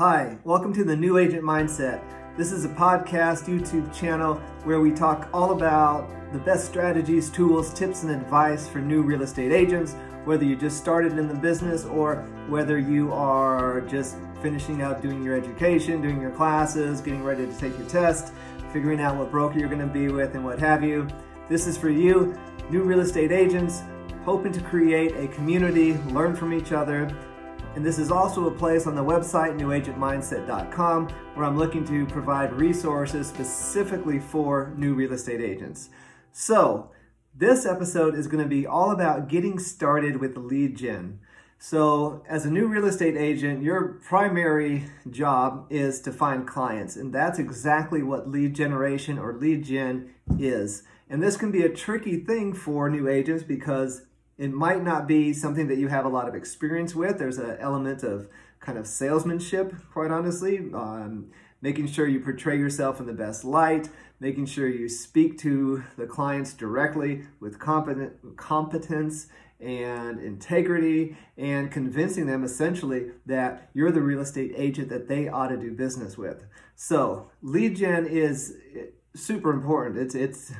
Hi, welcome to the New Agent Mindset. This is a podcast YouTube channel where we talk all about the best strategies, tools, tips, and advice for new real estate agents, whether you just started in the business or whether you are just finishing up doing your education, doing your classes, getting ready to take your test, figuring out what broker you're going to be with, and what have you. This is for you, new real estate agents, hoping to create a community, learn from each other and this is also a place on the website, newagentmindset.com, where I'm looking to provide resources specifically for new real estate agents. So, this episode is going to be all about getting started with lead gen. So, as a new real estate agent, your primary job is to find clients, and that's exactly what lead generation or lead gen is. And this can be a tricky thing for new agents because it might not be something that you have a lot of experience with. There's an element of kind of salesmanship, quite honestly, um, making sure you portray yourself in the best light, making sure you speak to the clients directly with competent, competence and integrity and convincing them essentially that you're the real estate agent that they ought to do business with. So, lead gen is super important. It's it's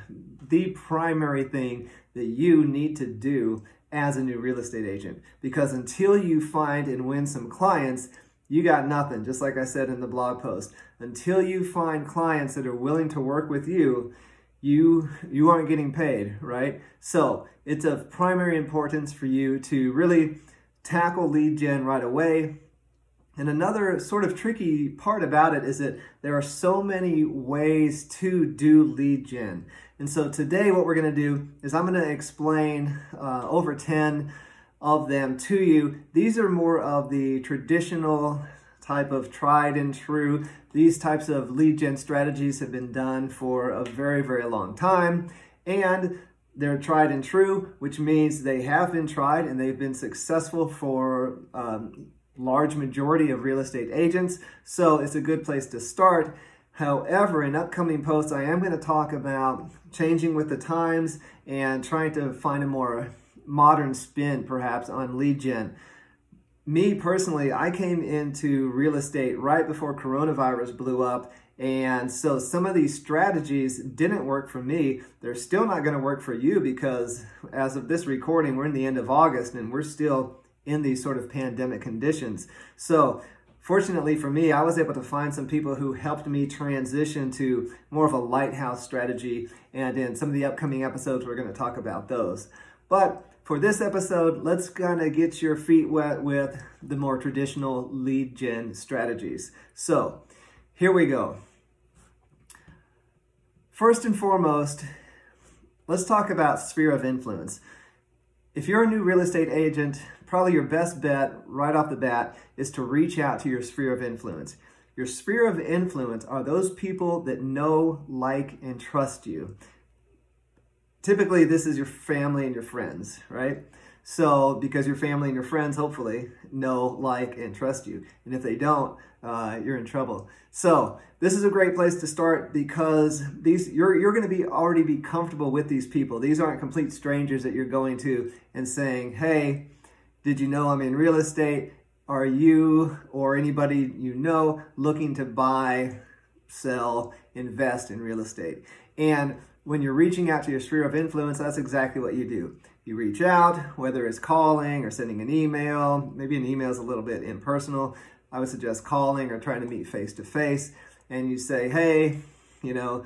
the primary thing that you need to do as a new real estate agent because until you find and win some clients, you got nothing. Just like I said in the blog post, until you find clients that are willing to work with you, you you aren't getting paid, right? So, it's of primary importance for you to really tackle lead gen right away and another sort of tricky part about it is that there are so many ways to do lead gen. And so today, what we're going to do is I'm going to explain uh, over 10 of them to you. These are more of the traditional type of tried and true. These types of lead gen strategies have been done for a very, very long time. And they're tried and true, which means they have been tried and they've been successful for um, large majority of real estate agents. So it's a good place to start. However, in upcoming posts, I am going to talk about changing with the times and trying to find a more modern spin, perhaps, on lead gen. Me personally, I came into real estate right before coronavirus blew up. And so some of these strategies didn't work for me. They're still not going to work for you because as of this recording, we're in the end of August and we're still in these sort of pandemic conditions. So, fortunately for me, I was able to find some people who helped me transition to more of a lighthouse strategy. And in some of the upcoming episodes, we're going to talk about those. But for this episode, let's kind of get your feet wet with the more traditional lead gen strategies. So, here we go. First and foremost, let's talk about sphere of influence. If you're a new real estate agent, probably your best bet right off the bat is to reach out to your sphere of influence. Your sphere of influence are those people that know, like, and trust you. Typically, this is your family and your friends, right? So, because your family and your friends hopefully know, like, and trust you. And if they don't, uh, you're in trouble. So, this is a great place to start because these you're you're going to be already be comfortable with these people. These aren't complete strangers that you're going to and saying, "Hey, did you know I'm in real estate? Are you or anybody you know looking to buy, sell, invest in real estate? And when you're reaching out to your sphere of influence, that's exactly what you do. You reach out, whether it's calling or sending an email, maybe an email is a little bit impersonal. I would suggest calling or trying to meet face to face, and you say, hey, you know,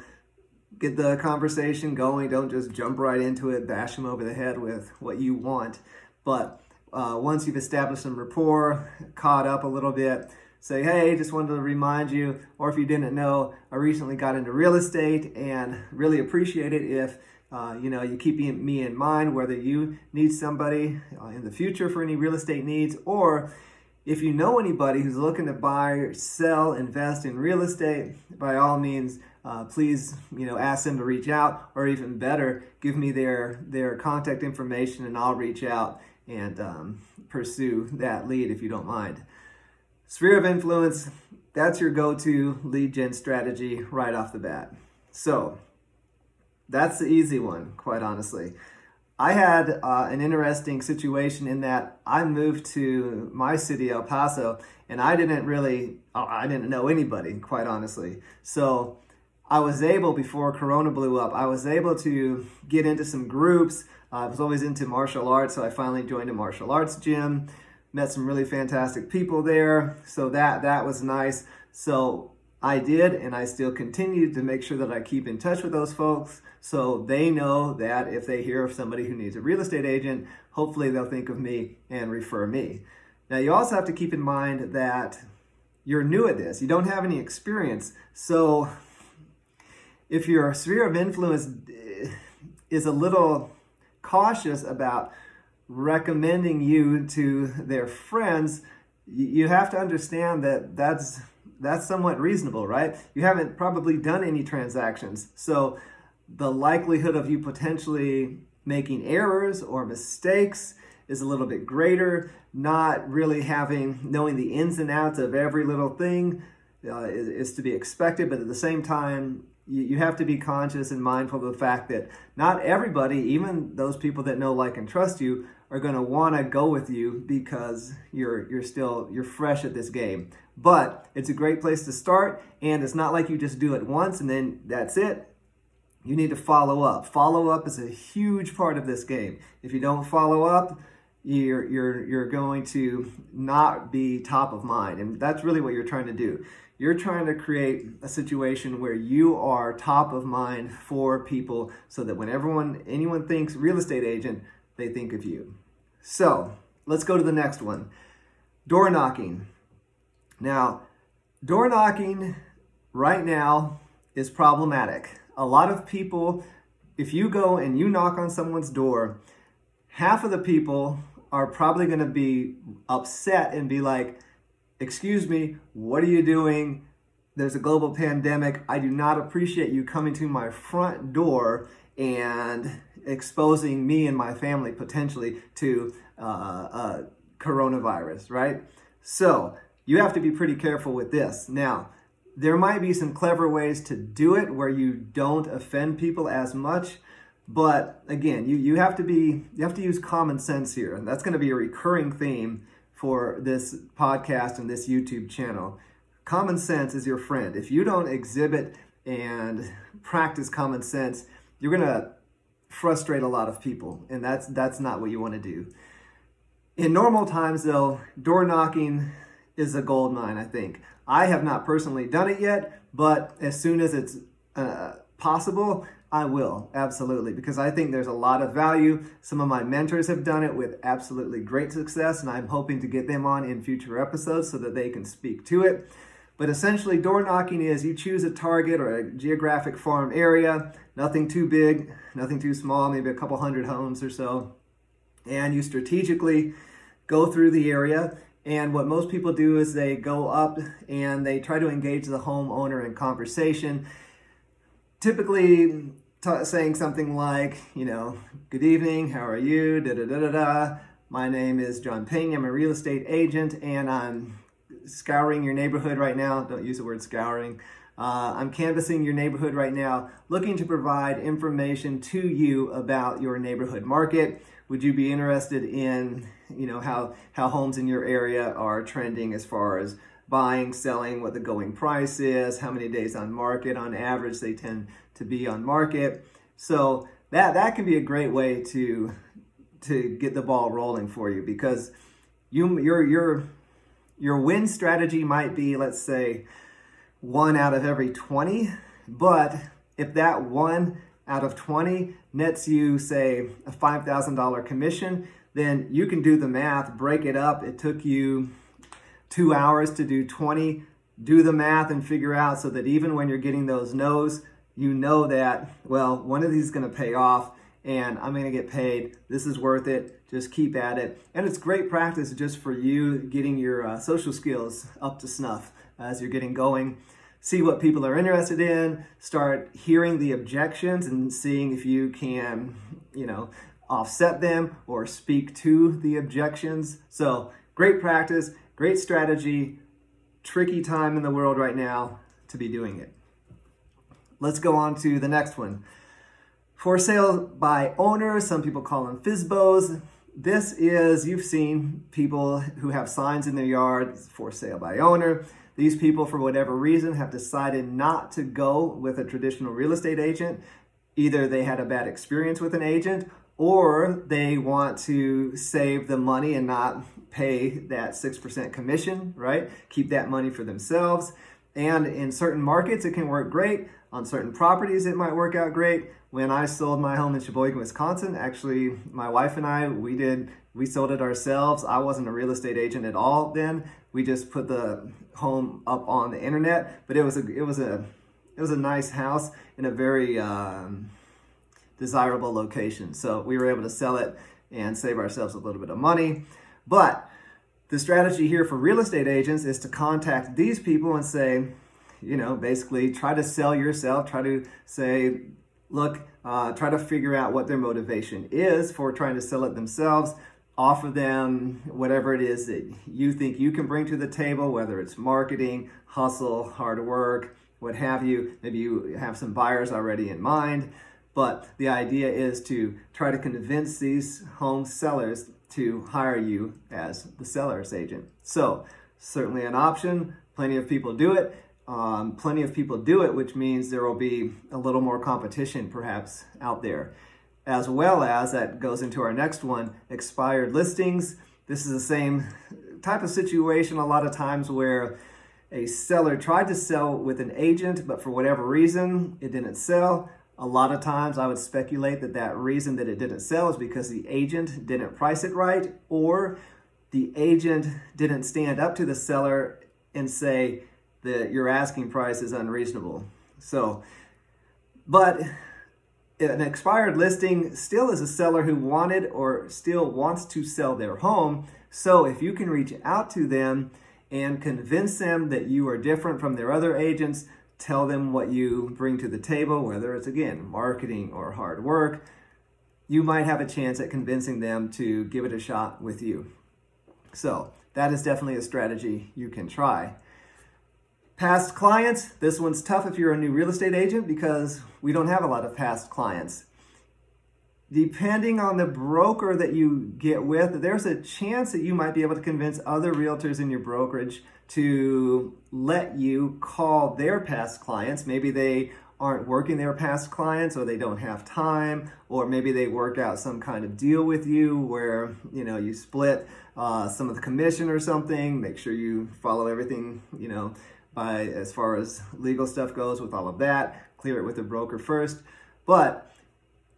get the conversation going. Don't just jump right into it, bash them over the head with what you want. But uh, once you've established some rapport, caught up a little bit, say, hey, just wanted to remind you, or if you didn't know, I recently got into real estate and really appreciate it if uh, you know you keep me in mind whether you need somebody uh, in the future for any real estate needs or if you know anybody who's looking to buy, sell, invest in real estate, by all means, uh, please, you know, ask them to reach out, or even better, give me their their contact information, and I'll reach out and um, pursue that lead if you don't mind. Sphere of influence, that's your go to lead gen strategy right off the bat. So, that's the easy one, quite honestly. I had uh, an interesting situation in that I moved to my city, El Paso, and I didn't really, uh, I didn't know anybody, quite honestly. So I was able, before Corona blew up, I was able to get into some groups. Uh, I was always into martial arts, so I finally joined a martial arts gym. Met some really fantastic people there, so that that was nice. So I did, and I still continue to make sure that I keep in touch with those folks so they know that if they hear of somebody who needs a real estate agent, hopefully they'll think of me and refer me. Now, you also have to keep in mind that you're new at this, you don't have any experience. So if your sphere of influence is a little cautious about recommending you to their friends, you have to understand that that's that's somewhat reasonable, right? You haven't probably done any transactions. So the likelihood of you potentially making errors or mistakes is a little bit greater. Not really having, knowing the ins and outs of every little thing uh, is, is, to be expected, but at the same time, you, have to be conscious and mindful of the fact that not everybody, even those people that know, like, and trust you, are going to want to go with you because you're you're still you're fresh at this game. But it's a great place to start, and it's not like you just do it once and then that's it you need to follow up. Follow up is a huge part of this game. If you don't follow up, you're you're you're going to not be top of mind, and that's really what you're trying to do. You're trying to create a situation where you are top of mind for people, so that when everyone anyone thinks real estate agent, they think of you. So let's go to the next one. Door knocking. Now, door knocking right now is problematic a lot of people, if you go and you knock on someone's door, half of the people are probably going to be upset and be like, Excuse me, what are you doing? There's a global pandemic. I do not appreciate you coming to my front door and exposing me and my family potentially to uh, uh, coronavirus, right? So you have to be pretty careful with this. Now, there might be some clever ways to do it where you don't offend people as much. But again, you, you have to be you have to use common sense here. And that's going to be a recurring theme for this podcast and this YouTube channel. Common sense is your friend. If you don't exhibit and practice common sense, you're going to frustrate a lot of people, and that's that's not what you want to do. In normal times though, door knocking is a gold mine, I think. I have not personally done it yet, but as soon as it's uh, possible, I will, absolutely, because I think there's a lot of value. Some of my mentors have done it with absolutely great success, and I'm hoping to get them on in future episodes so that they can speak to it. But essentially, door knocking is you choose a target or a geographic farm area, nothing too big, nothing too small, maybe a couple hundred homes or so, and you strategically go through the area and what most people do is they go up and they try to engage the homeowner in conversation, typically saying something like, you know, good evening, how are you, da da da da da. My name is John Payne, I'm a real estate agent, and I'm scouring your neighborhood right now. Don't use the word scouring. Uh, I'm canvassing your neighborhood right now, looking to provide information to you about your neighborhood market. Would you be interested in, you know, how how homes in your area are trending as far as buying, selling, what the going price is, how many days on market on average they tend to be on market. So that that can be a great way to to get the ball rolling for you because you your your your win strategy might be let's say one out of every 20. But if that one out of 20 nets you, say, a $5,000 commission, then you can do the math, break it up. It took you two hours to do 20. Do the math and figure out so that even when you're getting those no's, you know that, well, one of these is going to pay off and I'm going to get paid. This is worth it. Just keep at it. And it's great practice just for you getting your uh, social skills up to snuff as you're getting going see what people are interested in, start hearing the objections and seeing if you can, you know, offset them or speak to the objections. So, great practice, great strategy, tricky time in the world right now to be doing it. Let's go on to the next one. For sale by owner, some people call them FSBOs. This is, you've seen people who have signs in their yard for sale by owner. These people, for whatever reason, have decided not to go with a traditional real estate agent. Either they had a bad experience with an agent or they want to save the money and not pay that 6% commission, right? Keep that money for themselves. And in certain markets, it can work great. On certain properties, it might work out great. When I sold my home in Sheboygan, Wisconsin, actually, my wife and I, we did, we sold it ourselves. I wasn't a real estate agent at all then. We just put the home up on the internet, but it was a, it was a, it was a nice house in a very um, desirable location. So we were able to sell it and save ourselves a little bit of money. But the strategy here for real estate agents is to contact these people and say, you know, basically try to sell yourself, try to say, look, uh, try to figure out what their motivation is for trying to sell it themselves. Offer them whatever it is that you think you can bring to the table, whether it's marketing, hustle, hard work, what have you. Maybe you have some buyers already in mind. But the idea is to try to convince these home sellers to hire you as the seller's agent. So, certainly an option. Plenty of people do it. Um, plenty of people do it, which means there will be a little more competition perhaps out there. As well as that goes into our next one expired listings. This is the same type of situation a lot of times where a seller tried to sell with an agent, but for whatever reason, it didn't sell. A lot of times I would speculate that that reason that it didn't sell is because the agent didn't price it right or the agent didn't stand up to the seller and say that your asking price is unreasonable. So, but an expired listing still is a seller who wanted or still wants to sell their home. So if you can reach out to them and convince them that you are different from their other agents, tell them what you bring to the table, whether it's again marketing or hard work, you might have a chance at convincing them to give it a shot with you. So, that is definitely a strategy you can try. Past clients, this one's tough if you're a new real estate agent because we don't have a lot of past clients. Depending on the broker that you get with, there's a chance that you might be able to convince other realtors in your brokerage to let you call their past clients. Maybe they aren't working their past clients or they don't have time or maybe they work out some kind of deal with you where you know you split uh, some of the commission or something make sure you follow everything you know by as far as legal stuff goes with all of that clear it with the broker first but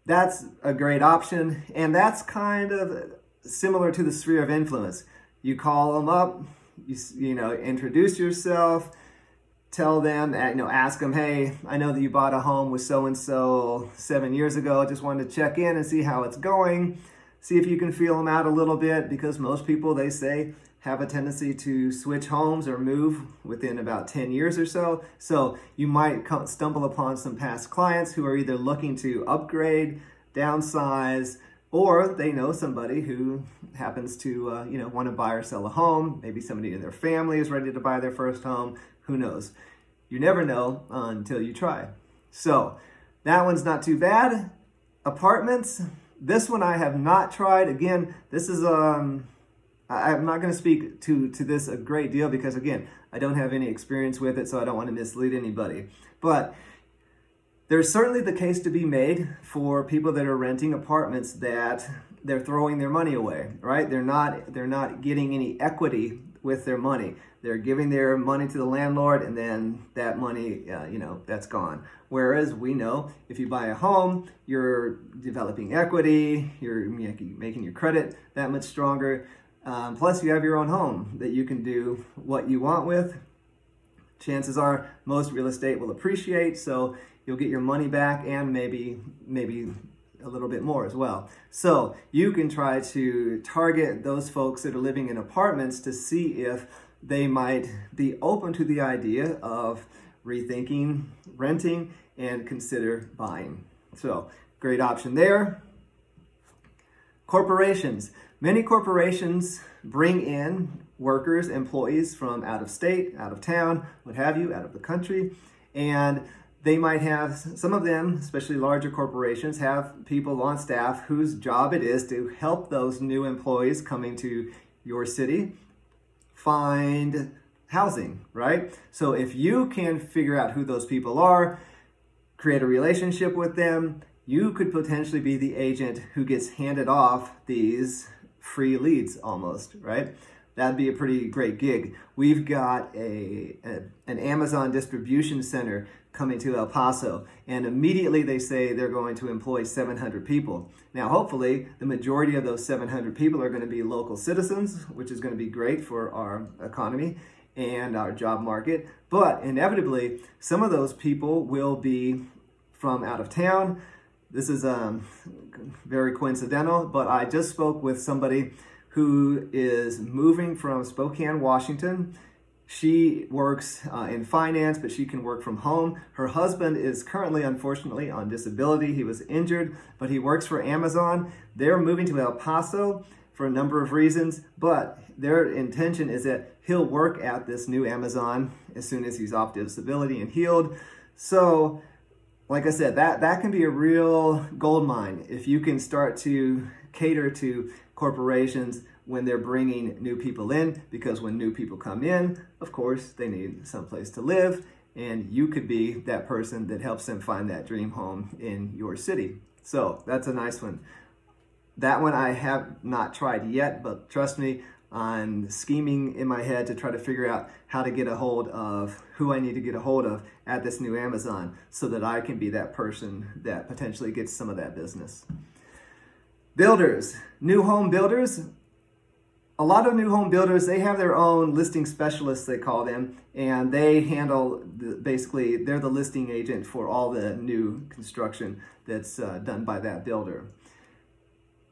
that's a great option and that's kind of similar to the sphere of influence you call them up you, you know, introduce yourself, tell them, you know, ask them, hey, I know that you bought a home with so and so seven years ago. I just wanted to check in and see how it's going. See if you can feel them out a little bit because most people, they say, have a tendency to switch homes or move within about 10 years or so. So you might stumble upon some past clients who are either looking to upgrade, downsize, or they know somebody who happens to uh, you know want to buy or sell a home. Maybe somebody in their family is ready to buy their first home. Who knows? You never know until you try. So that one's not too bad. Apartments. This one i have not tried. Again this is um i'm not going to speak to to this a great deal because again i don't have any experience with it so i don't want to mislead anybody but there's certainly the case to be made for people that are renting apartments that they're throwing their money away, right? They're not they're not getting any equity with their money. They're giving their money to the landlord, and then that money, uh, you know, that's gone. Whereas we know if you buy a home, you're developing equity, you're making your credit that much stronger. Um, plus, you have your own home that you can do what you want with. Chances are most real estate will appreciate, so you'll get your money back and maybe maybe a little bit more as well. So you can try to target those folks that are living in apartments to see if they might be open to the idea of rethinking renting and consider buying. So great option there. Corporations. Many corporations bring in workers, employees from out of state, out of town, what have you, out of the country. And they might have some of them, especially larger corporations, have people on staff whose job it is to help those new employees coming to your city find housing, right? So if you can figure out who those people are, create a relationship with them, you could potentially be the agent who gets handed off these free leads almost, right? That'd be a pretty great gig. We've got a, a, an Amazon distribution center coming to El Paso, and immediately they say they're going to employ 700 people. Now, hopefully, the majority of those 700 people are going to be local citizens, which is going to be great for our economy and our job market. But inevitably, some of those people will be from out of town. This is um, very coincidental, but I just spoke with somebody who is moving from Spokane, Washington. She works uh, in finance, but she can work from home. Her husband is currently, unfortunately, on disability. He was injured, but he works for Amazon. They're moving to El Paso for a number of reasons, but their intention is that he'll work at this new Amazon as soon as he's off disability and healed. So, like I said, that, that can be a real gold mine if you can start to cater to corporations when they're bringing new people in because when new people come in, of course, they need someplace to live and you could be that person that helps them find that dream home in your city. So, that's a nice one. That one I have not tried yet, but trust me, I'm scheming in my head to try to figure out how to get a hold of who I need to get a hold of at this new Amazon so that I can be that person that potentially gets some of that business. Builders, new home builders. A lot of new home builders, they have their own listing specialists, they call them, and they handle the, basically, they're the listing agent for all the new construction that's uh, done by that builder.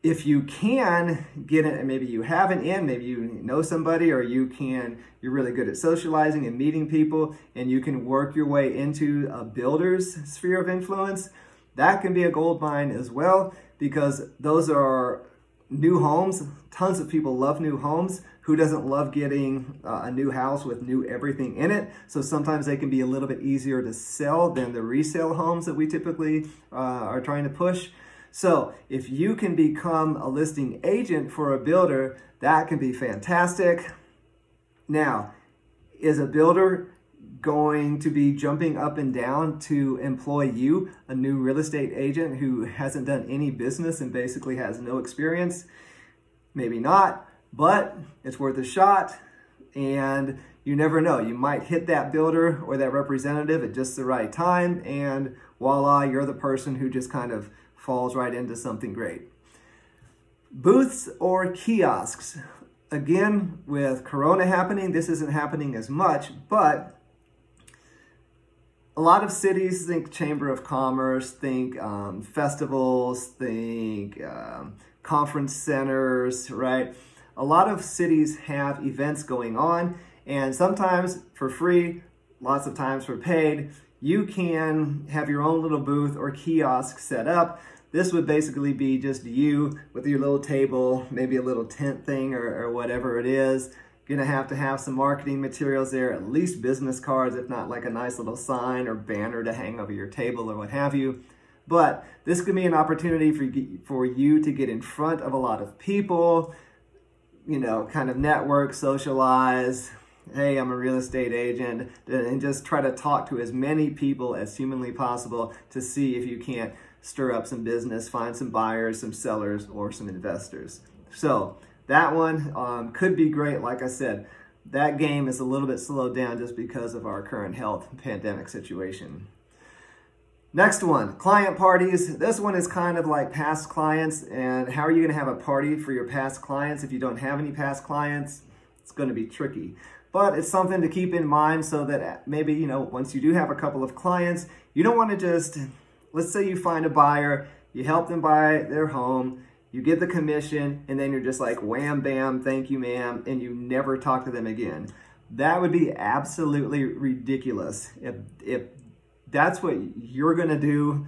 If you can get it, and maybe you have an in, maybe you know somebody, or you can, you're really good at socializing and meeting people, and you can work your way into a builder's sphere of influence, that can be a gold mine as well because those are new homes. Tons of people love new homes. Who doesn't love getting uh, a new house with new everything in it? So sometimes they can be a little bit easier to sell than the resale homes that we typically uh, are trying to push. So if you can become a listing agent for a builder, that can be fantastic. Now, is a builder going to be jumping up and down to employ you, a new real estate agent who hasn't done any business and basically has no experience? Maybe not, but it's worth a shot. And you never know. You might hit that builder or that representative at just the right time, and voila, you're the person who just kind of falls right into something great. Booths or kiosks. Again, with Corona happening, this isn't happening as much, but a lot of cities think Chamber of Commerce, think um, festivals, think um, conference centers, right? A lot of cities have events going on, and sometimes for free, lots of times for paid. You can have your own little booth or kiosk set up. This would basically be just you with your little table, maybe a little tent thing or, or whatever it is Gonna have to have some marketing materials there, at least business cards, if not like a nice little sign or banner to hang over your table or what have you. But this could be an opportunity for, for you to get in front of a lot of people, you know, kind of network, socialize. Hey, I'm a real estate agent, and just try to talk to as many people as humanly possible to see if you can't stir up some business, find some buyers, some sellers, or some investors. So, that one um, could be great. Like I said, that game is a little bit slowed down just because of our current health pandemic situation. Next one, client parties. This one is kind of like past clients. And how are you going to have a party for your past clients if you don't have any past clients? It's going to be tricky. But it's something to keep in mind so that maybe, you know, once you do have a couple of clients, you don't want to just, let's say you find a buyer, you help them buy their home, you get the commission, and then you're just like, wham, bam, thank you, ma'am, and you never talk to them again. That would be absolutely ridiculous. If, if that's what you're to do,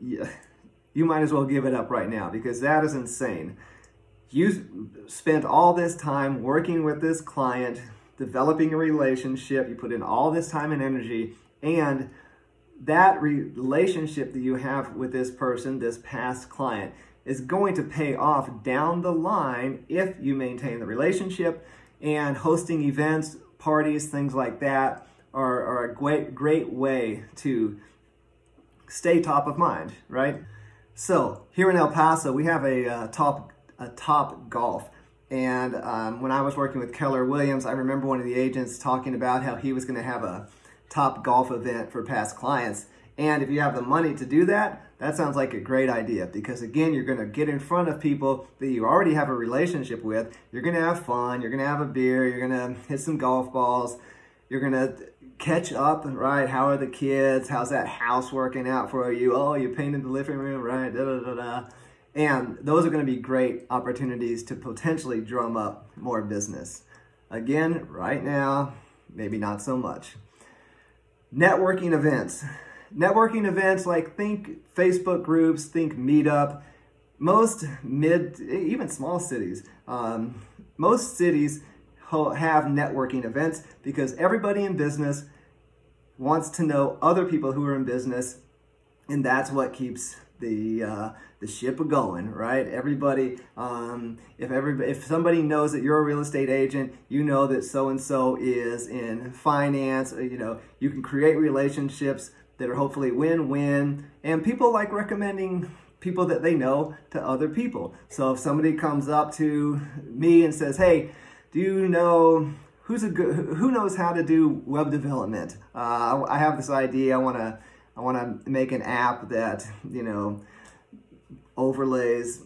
you might as well give it up right now because that is insane. You spent all this time working with this client, developing a relationship, you put in all this time and energy, and that relationship that you have with this person, this past client, is going to pay off down the line if you maintain the relationship. And hosting events, parties, things like that are, are a great, great way to stay top of mind, right? So here in El Paso, we have a uh, top a Topgolf. And um, when I was working with Keller Williams, I remember one of the agents talking about how he was going to have a Topgolf event for past clients. And if you have the money to do that, that sounds like a great idea because again, you're going to get in front of people that you already have a relationship with. You're going to have fun. You're going to have a beer. You're going to hit some golf balls. You're going to catch up, right? How are the kids? How's that house working out for you? Oh, you painted the living room, right? Da, da, da, da. And those are going to be great opportunities to potentially drum up more business. Again, right now, maybe not so much. Networking events. Networking events like think Facebook groups, think Meetup, most mid, even small cities, um, most cities have networking events because everybody in business wants to know other people who are in business, and that's what keeps the uh, the ship a going, right? Everybody, um, if everybody, if somebody knows that you're a real estate agent, you know that so and so is in finance. You know, you can create relationships that are hopefully win-win. And people like recommending people that they know to other people. So if somebody comes up to me and says, "Hey, do you know who's a good who knows how to do web development? Uh, I have this idea. I want to I want to make an app that you know overlays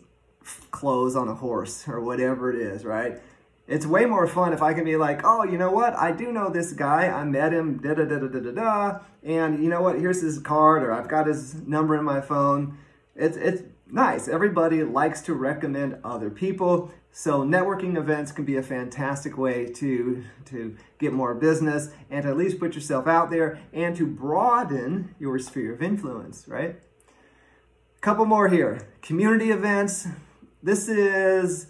clothes on a horse or whatever it is, right? It's way more fun if I can be like, oh, you know what? I do know this guy. I met him, da da da da da da da. And you know what? Here's his card, or I've got his number in my phone. It's it's nice. Everybody likes to recommend other people. So networking events can be a fantastic way to to get more business and to at least put yourself out there and to broaden your sphere of influence, right? Couple more here. Community events. This is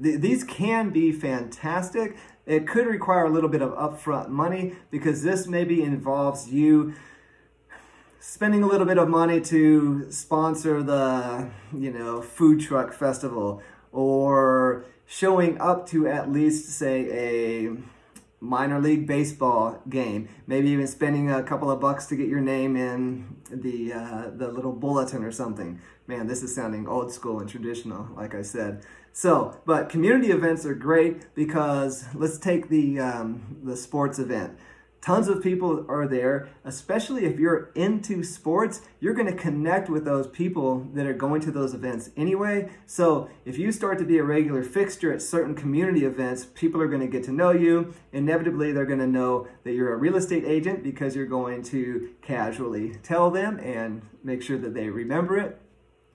th- these can be fantastic. It could require a little bit of upfront money because this maybe involves you spending a little bit of money to sponsor the, you know, food truck festival or showing up to at least say a minor league baseball game. Maybe even spending a couple of bucks to get your name in the uh, the little bulletin or something. Man, this is sounding old school and traditional, like I said. So, but community events are great because let's take the um, the sports event. Tons of people are there, especially if you're into sports, you're going to connect with those people that are going to those events anyway. So, if you start to be a regular fixture at certain community events, people are going to get to know you. Inevitably, they're going to know that you're a real estate agent because you're going to casually tell them and make sure that they remember it.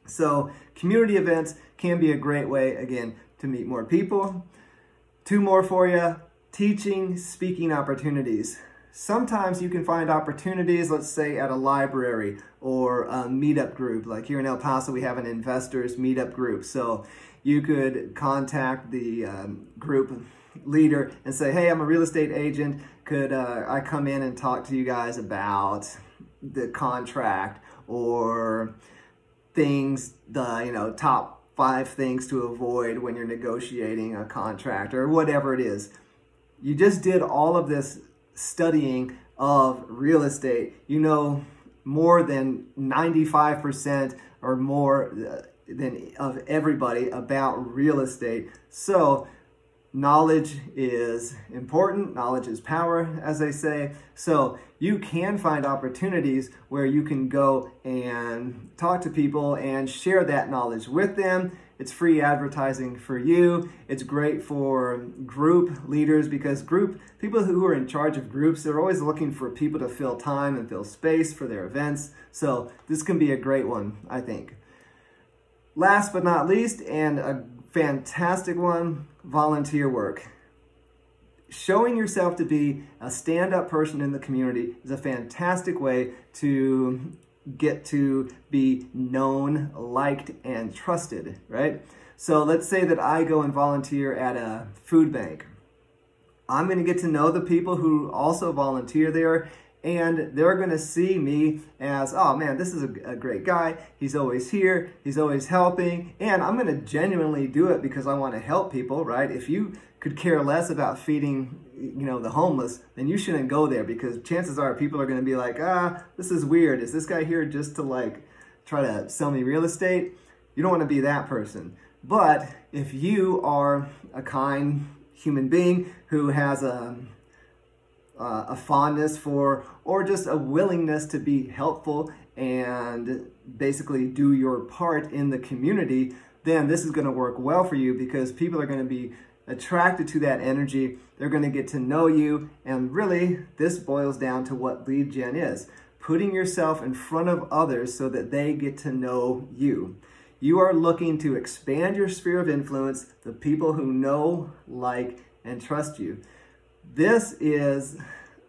So, community events can be a great way, again, to meet more people. Two more for you teaching, speaking opportunities. Sometimes you can find opportunities, let's say at a library or a meetup group. Like here in El Paso, we have an investors meetup group. So you could contact the um, group leader and say, hey, I'm a real estate agent. Could uh, I come in and talk to you guys about the contract or things, the, you know, top five things to avoid when you're negotiating a contract or whatever it is. You just did all of this studying of real estate, you know more than 95% or more uh, than of everybody about real estate. So, knowledge is important, knowledge is power, as they say. So, you can find opportunities where you can go and talk to people and share that knowledge with them it's free advertising for you. It's great for group leaders because group people who are in charge of groups, they're always looking for people to fill time and fill space for their events. So this can be a great one, I think. Last but not least, and a fantastic one, volunteer work. Showing yourself to be a stand up person in the community is a fantastic way to get to be known, liked, and trusted, right? So let's say that I go and volunteer at a food bank. I'm going to get to know the people who also volunteer there, and they're going to see me as, oh man, this is a, a, great guy. He's always here, he's always helping, and I'm going to genuinely do it because I want to help people, right? If you could care less about feeding, you know, the homeless, then you shouldn't go there because chances are people are going to be like, ah, this is weird. Is this guy here just to like try to sell me real estate? You don't want to be that person. But if you are a kind human being who has a uh, a fondness for, or just a willingness to be helpful and basically do your part in the community, then this is going to work well for you because people are going to be attracted to that energy. They're going to get to know you. And really, this boils down to what lead gen is putting yourself in front of others so that they get to know you. You are looking to expand your sphere of influence, the people who know, like, and trust you. This is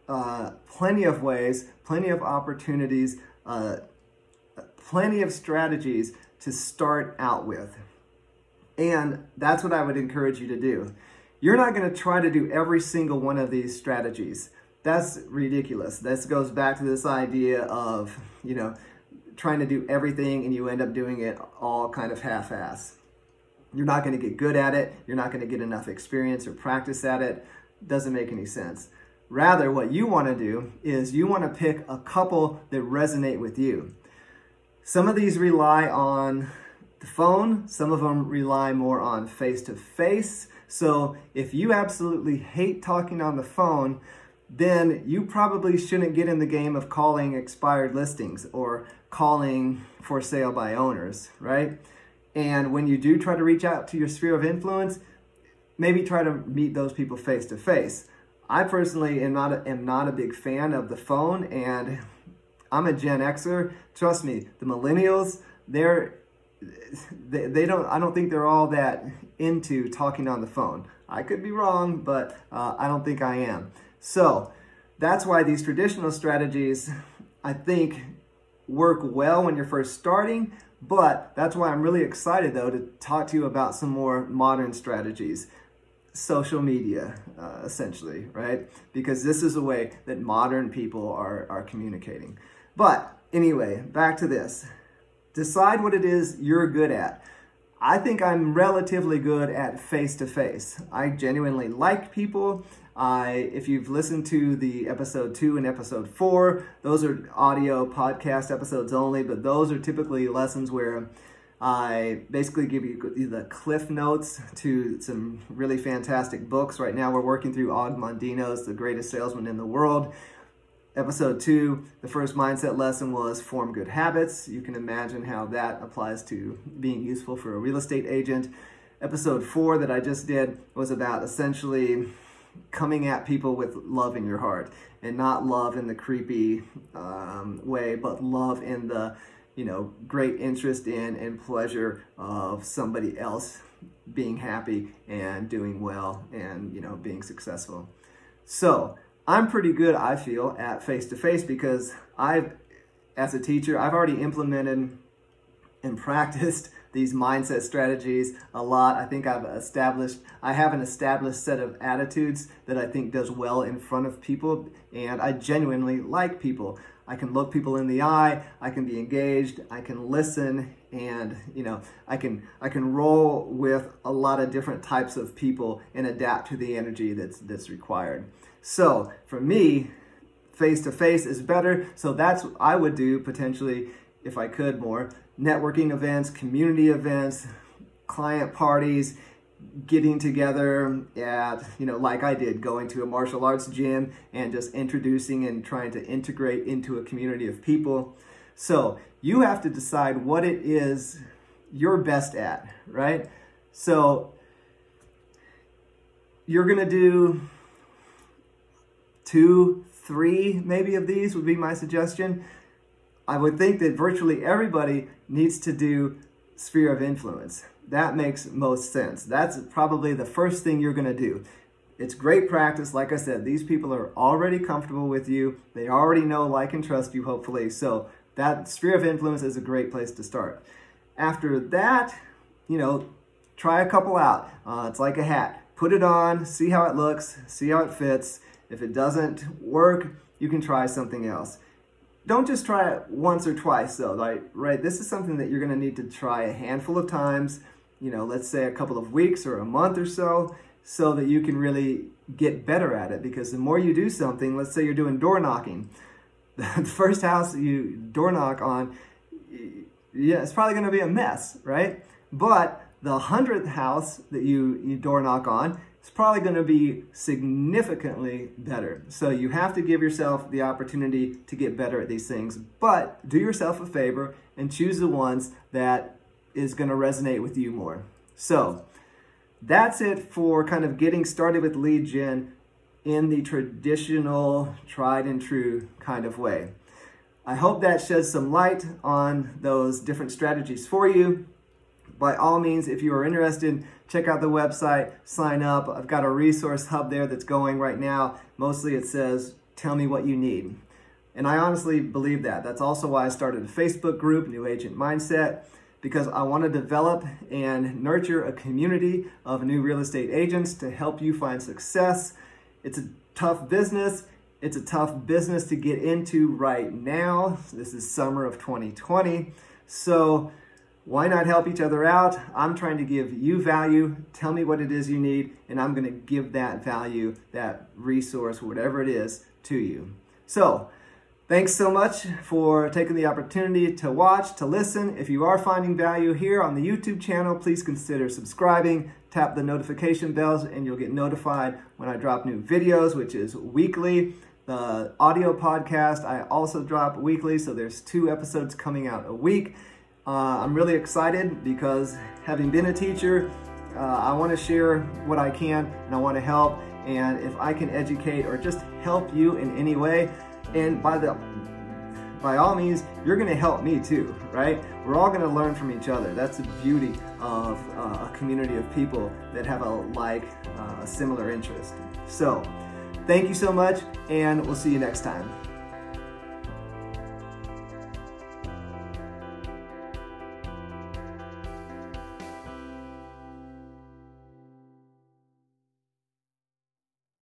uh, plenty of ways, plenty of opportunities, uh, plenty of strategies to start out with. And that's what I would encourage you to do. You're not going to try to do every single one of these strategies. That's ridiculous. This goes back to this idea of, you know, trying to do everything and you end up doing it all kind of half ass. You're not going to get good at it. You're not going to get enough experience or practice at it. Doesn't make any sense. Rather, what you want to do is you want to pick a couple that resonate with you. Some of these rely on the phone, some of them rely more on face to face. So if you absolutely hate talking on the phone, then you probably shouldn't get in the game of calling expired listings or calling for sale by owners, right? And when you do try to reach out to your sphere of influence, maybe try to meet those people face to face. I personally am not a, am not a big fan of the phone, and I'm a Gen Xer. Trust me, the millennials, they're they, they don't. I don't think they're all that into talking on the phone. I could be wrong, but uh, I don't think I am. So that's why these traditional strategies, I think, work well when you're first starting, but that's why I'm really excited though to talk to you about some more modern strategies. Social media, uh, essentially, right? Because this is a way that modern people are, are communicating. But anyway, back to this. Decide what it is you're good at. I think I'm relatively good at face to face. I genuinely like people. I, if you've listened to the episode two and episode four, those are audio podcast episodes only, but those are typically lessons where I basically give you the cliff notes to some really fantastic books. Right now, we're working through Og Mandino's The Greatest Salesman in the World. Episode two, the first mindset lesson was form good habits. You can imagine how that applies to being useful for a real estate agent. Episode four that I just did was about essentially coming at people with love in your heart and not love in the creepy um, way, but love in the you know great interest in and pleasure of somebody else being happy and doing well and you know being successful. So I'm pretty good, I feel, at face to face because I've, as a teacher, I've already implemented and practiced these mindset strategies a lot. I think I've established, I have an established set of attitudes that I think does well in front of people, and I genuinely like people. I can look people in the eye, I can be engaged, I can listen, and you know, I can I can roll with a lot of different types of people and adapt to the energy that's that's required. So for me, face to face is better. So that's what I would do potentially if I could more networking events, community events, client parties, getting together at, you know, like I did, going to a martial arts gym and just introducing and trying to integrate into a community of people. So you have to decide what it is you're best at, right? So you're to do two, three maybe of these would be my suggestion. I would think that virtually everybody needs to do sphere of influence. That makes most sense. That's probably the first thing you're going to do. It's great practice. Like I said, these people are already comfortable with you. They already know, like, and trust you, hopefully. So that sphere of influence is a great place to start. After that, you know, try a couple out. Uh, it's like a hat. Put it on, see how it looks, see how it fits. If it doesn't work, you can try something else. Don't just try it once or twice though, right? Right? This is something that you're to need to try a handful of times, you know, let's say a couple of weeks or a month or so, so that you can really get better at it because the more you do something, let's say you're doing door knocking, the first house you door knock on, yeah, it's probably going to be a mess, right? But the hundredth house that you, you door knock on it's probably going to be significantly better. So you have to give yourself the opportunity to get better at these things. But do yourself a favor and choose the ones that is going to resonate with you more. So that's it for kind of getting started with lead gen in the traditional, tried and true kind of way. I hope that sheds some light on those different strategies for you. By all means, if you are interested, check out the website, sign up. I've got a resource hub there that's going right now. Mostly it says, Tell me what you need. And I honestly believe that. That's also why I started a Facebook group, New Agent Mindset, because I want to develop and nurture a community of new real estate agents to help you find success. It's a tough business it's a tough business to get into right now. This is summer of 2020. So, why not help each other out? I'm trying to give you value. Tell me what it is you need, and I'm going to give that value, that resource, whatever it is, to you. So, Thanks so much for taking the opportunity to watch, to listen. If you are finding value here on the YouTube channel, please consider subscribing. Tap the notification bells, and you'll get notified when I drop new videos, which is weekly. The audio podcast I also drop weekly, so there's two episodes coming out a week. Uh, I'm really excited because having been a teacher, uh, I want to share what I can and I want to help. And if I can educate or just help you in any way, and by the by all means, you're going to help me too, right? We're all going to learn from each other. That's the beauty of uh, a community of people that have a like, uh, similar interest. So, Thank you so much, and we'll see you next time.